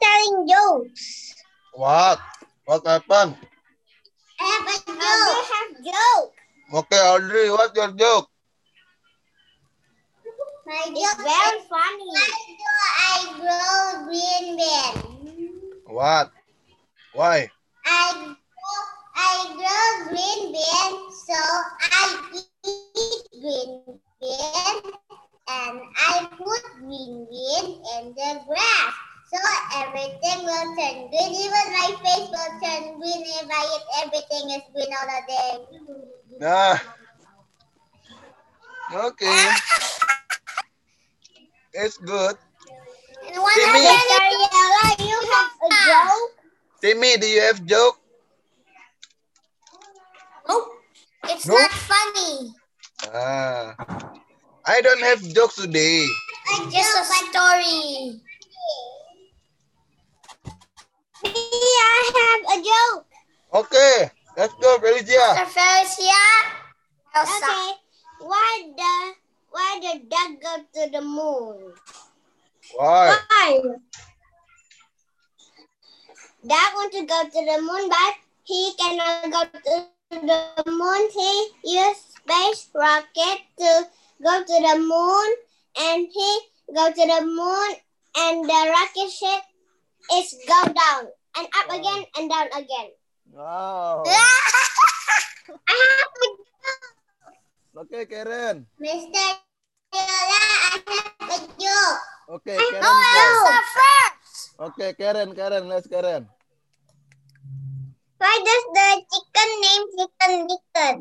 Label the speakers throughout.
Speaker 1: telling jokes.
Speaker 2: What? What happened?
Speaker 1: I have a joke. I have joke.
Speaker 2: Okay, Audrey, what's your joke?
Speaker 1: My joke very funny. Why do I grow green bean?
Speaker 2: What? Why?
Speaker 1: I grow, I grow green bean, so I eat green bean, and I put green bean in the grass. So everything will turn green. Even my face will turn green if I eat everything is green all the day.
Speaker 2: Nah. Okay. It's good.
Speaker 1: And one
Speaker 2: Timmy.
Speaker 1: Ariella, you have a joke?
Speaker 2: Timmy, do you have joke?
Speaker 1: Nope. It's
Speaker 2: No?
Speaker 1: not funny.
Speaker 2: Ah. I don't have jokes today.
Speaker 1: It's just a story. I have a joke.
Speaker 2: Okay, let's go, Felicia.
Speaker 1: Mr. Felicia. Okay. Why the why the duck go to the moon?
Speaker 2: Why?
Speaker 1: Why? Duck want to go to the moon, but he cannot go to the moon. He use space rocket to go to the moon, and he go to the moon, and the rocket ship is go down and up again and down again.
Speaker 2: Wow.
Speaker 1: I have a
Speaker 2: Okay, Karen.
Speaker 1: Mr. Yola, I have a joke.
Speaker 2: Okay, Karen. go.
Speaker 1: Elsa first.
Speaker 2: Okay, Karen, Karen, let's Karen.
Speaker 1: Why does the chicken name chicken licken?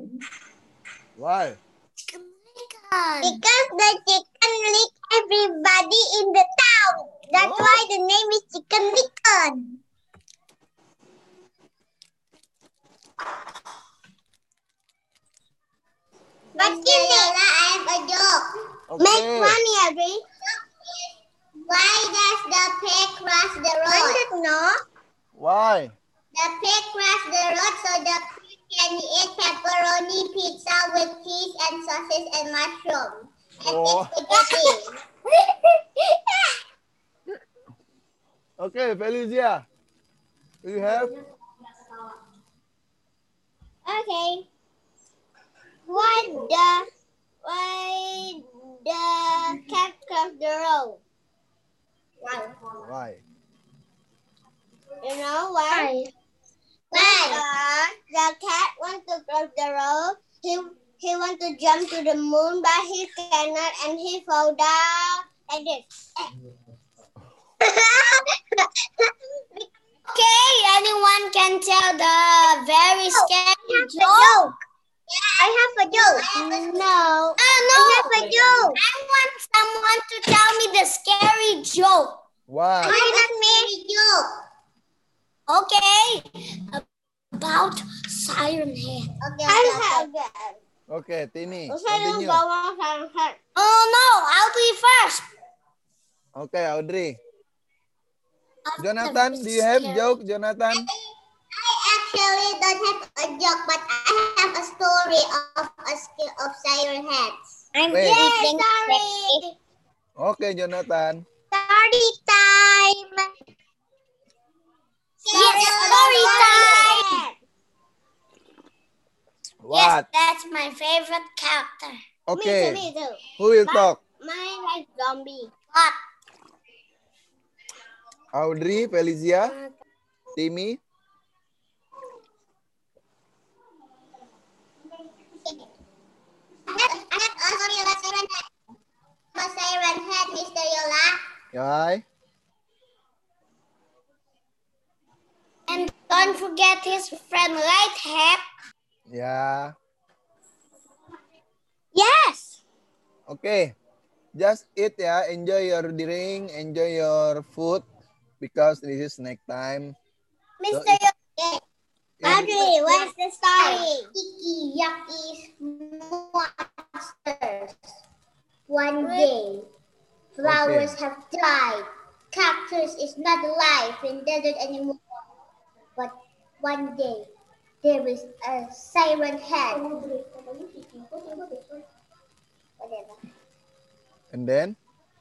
Speaker 2: Why?
Speaker 1: Chicken licken. Because the chicken lick everybody in the town. That's
Speaker 2: Oh.
Speaker 1: why the name is chicken licken. But Yola, I have a joke. Make
Speaker 2: Okay.
Speaker 1: money, Abby. Why does the pig cross the road? I don't know.
Speaker 2: Why?
Speaker 1: The pig cross the road so the pig can eat pepperoni pizza with cheese and sausage and mushroom. And
Speaker 2: Oh.
Speaker 1: eat spaghetti.
Speaker 2: Okay, Felicia. Do you have?
Speaker 1: okay. Why the why the cat cross the road? Why?
Speaker 2: Why?
Speaker 1: You know why? Why? Uh, the cat wants to cross the road. He he wants to jump to the moon, but he cannot, and he fall down like this. okay, anyone can tell the I have a joke. No. Uh, no. I have a joke. I want someone to tell me the scary joke.
Speaker 2: Why?
Speaker 1: Why not me? Joke. Okay. About Siren Head. Okay, I have that.
Speaker 2: Okay, Tini, continue.
Speaker 1: Oh no, I'll be first.
Speaker 2: Okay, Audrey. Jonathan, do you have joke, Jonathan?
Speaker 1: I actually don't have a joke, but I have a story of a skill of Siren Heads. I'm
Speaker 2: Wait.
Speaker 1: eating sorry.
Speaker 2: Okay, Jonathan.
Speaker 1: Story time. Yes, story time. Yes,
Speaker 2: What?
Speaker 1: that's my favorite character.
Speaker 2: Okay.
Speaker 1: Me too, me too.
Speaker 2: Who will talk?
Speaker 1: Mine like zombie. What?
Speaker 2: Audrey, Felicia, Timmy.
Speaker 1: I Yola Siren Siren Mr. Yola.
Speaker 2: Yai.
Speaker 1: And don't forget his friend Light Hat.
Speaker 2: Yeah.
Speaker 1: Yes.
Speaker 2: Okay. Just eat ya. Enjoy your drink. Enjoy your food. Because this is snack time.
Speaker 1: Mr.
Speaker 2: So,
Speaker 1: Yola.
Speaker 2: Yeah.
Speaker 1: Audrey, what's the story? Icky yucky monsters. One day, flowers
Speaker 2: Okay.
Speaker 1: have died. Cactus is not alive in desert anymore. But one day, there is a siren head. Whatever.
Speaker 2: And then?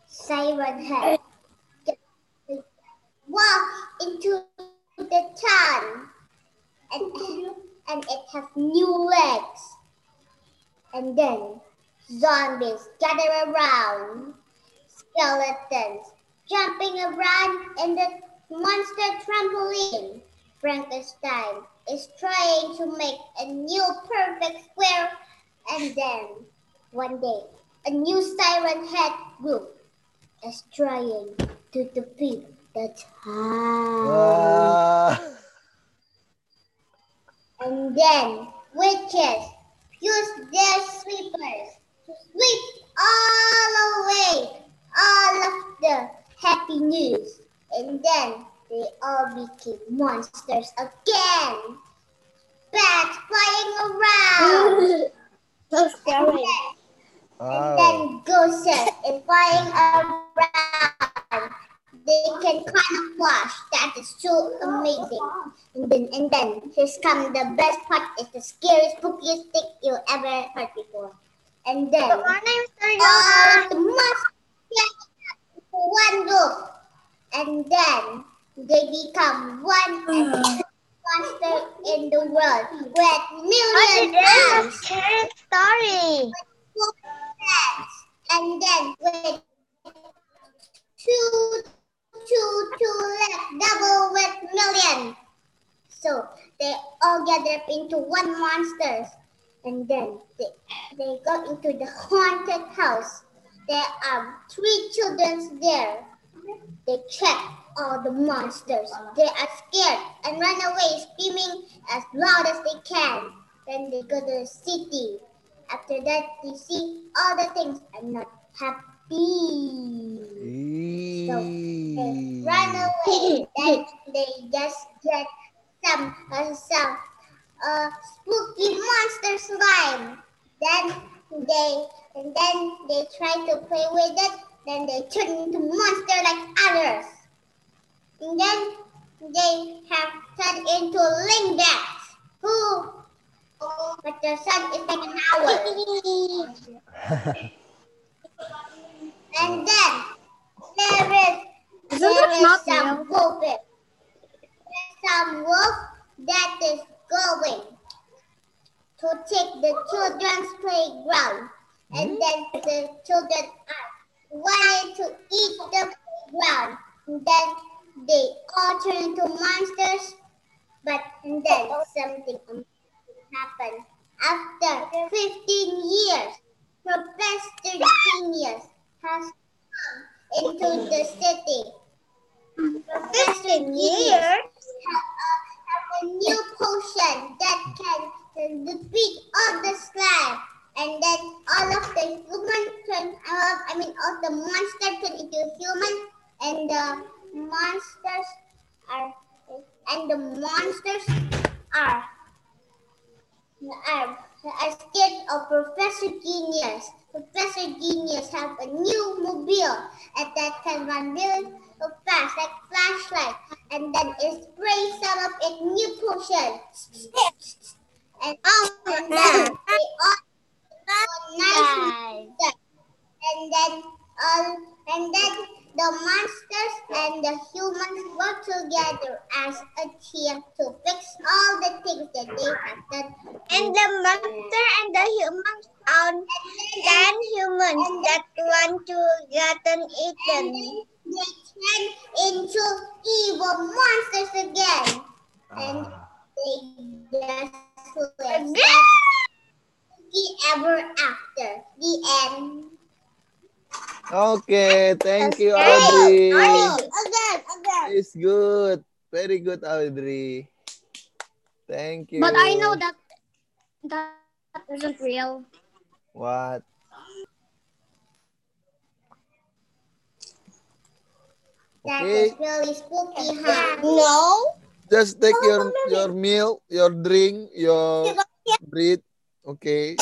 Speaker 1: Siren head. Wow, into the town and, and it has new legs. And then zombies gather around, skeletons jumping around in the monster trampoline. Frankenstein is trying to make a new perfect square and then one day a new siren head group is trying to defeat the town.
Speaker 2: Wah.
Speaker 1: And then witches use their sweepers to sweep all away all of the happy news. And then they all became monsters again. Bats flying around.
Speaker 3: So scary.
Speaker 1: And
Speaker 2: Wow.
Speaker 1: then ghosts is flying around. They can camouflage. That is so amazing. And then, and then, here's come the best part. It's the scariest, spookiest thing you ever heard before. And then,
Speaker 3: Good morning, Mr.
Speaker 1: all
Speaker 3: Yohan.
Speaker 1: of the monsters get one group. And then, they become one monster in the world with
Speaker 3: What
Speaker 1: millions
Speaker 3: is this?
Speaker 1: arms.
Speaker 3: A scary story.
Speaker 1: and then with two, two, two left, double with million. So they all gather up into one monsters, and then they, they go into the haunted house. There are three children there. They check all the monsters. They are scared and run away, screaming as loud as they can. Then they go to the city. After that, they see all the things and not happy. So they run away. then they just get some uh, some uh, spooky monster slime. Then they and then they try to play with it. Then they turn into monster like others. And then they have turned into lingbats. Who? But the sun is like an owl. and then there is
Speaker 3: Isn't
Speaker 1: there is
Speaker 3: not
Speaker 1: some wolf. There's some wolf that is going to take the children's playground. And hmm? then the children are wanting to eat the playground. And then they all turn into monsters. But then something happened. After 15 years, All of the human turn, uh, I mean, all the monsters turn into human, and the monsters are, and the monsters are, are, are scared of Professor Genius. Professor Genius have a new mobile, and that can run really fast, like flashlight, and then it sprays some of its new potion. And and
Speaker 3: no.
Speaker 1: then they all and then all and then the monsters and the humans work together as a team to fix all the things that they have done.
Speaker 3: And the monster and the humans found ten humans that want to
Speaker 1: and
Speaker 3: eaten.
Speaker 1: then they turn into evil monsters again.
Speaker 2: Okay, thank you,
Speaker 3: Hey,
Speaker 2: Audrey.
Speaker 1: Again, again.
Speaker 2: It's good. Very good, Audrey. Thank you.
Speaker 3: But I know that that isn't real.
Speaker 2: What?
Speaker 1: That
Speaker 2: Okay,
Speaker 1: is really spooky, huh?
Speaker 3: No.
Speaker 2: just take your your meal, your drink, your breathe. Okay.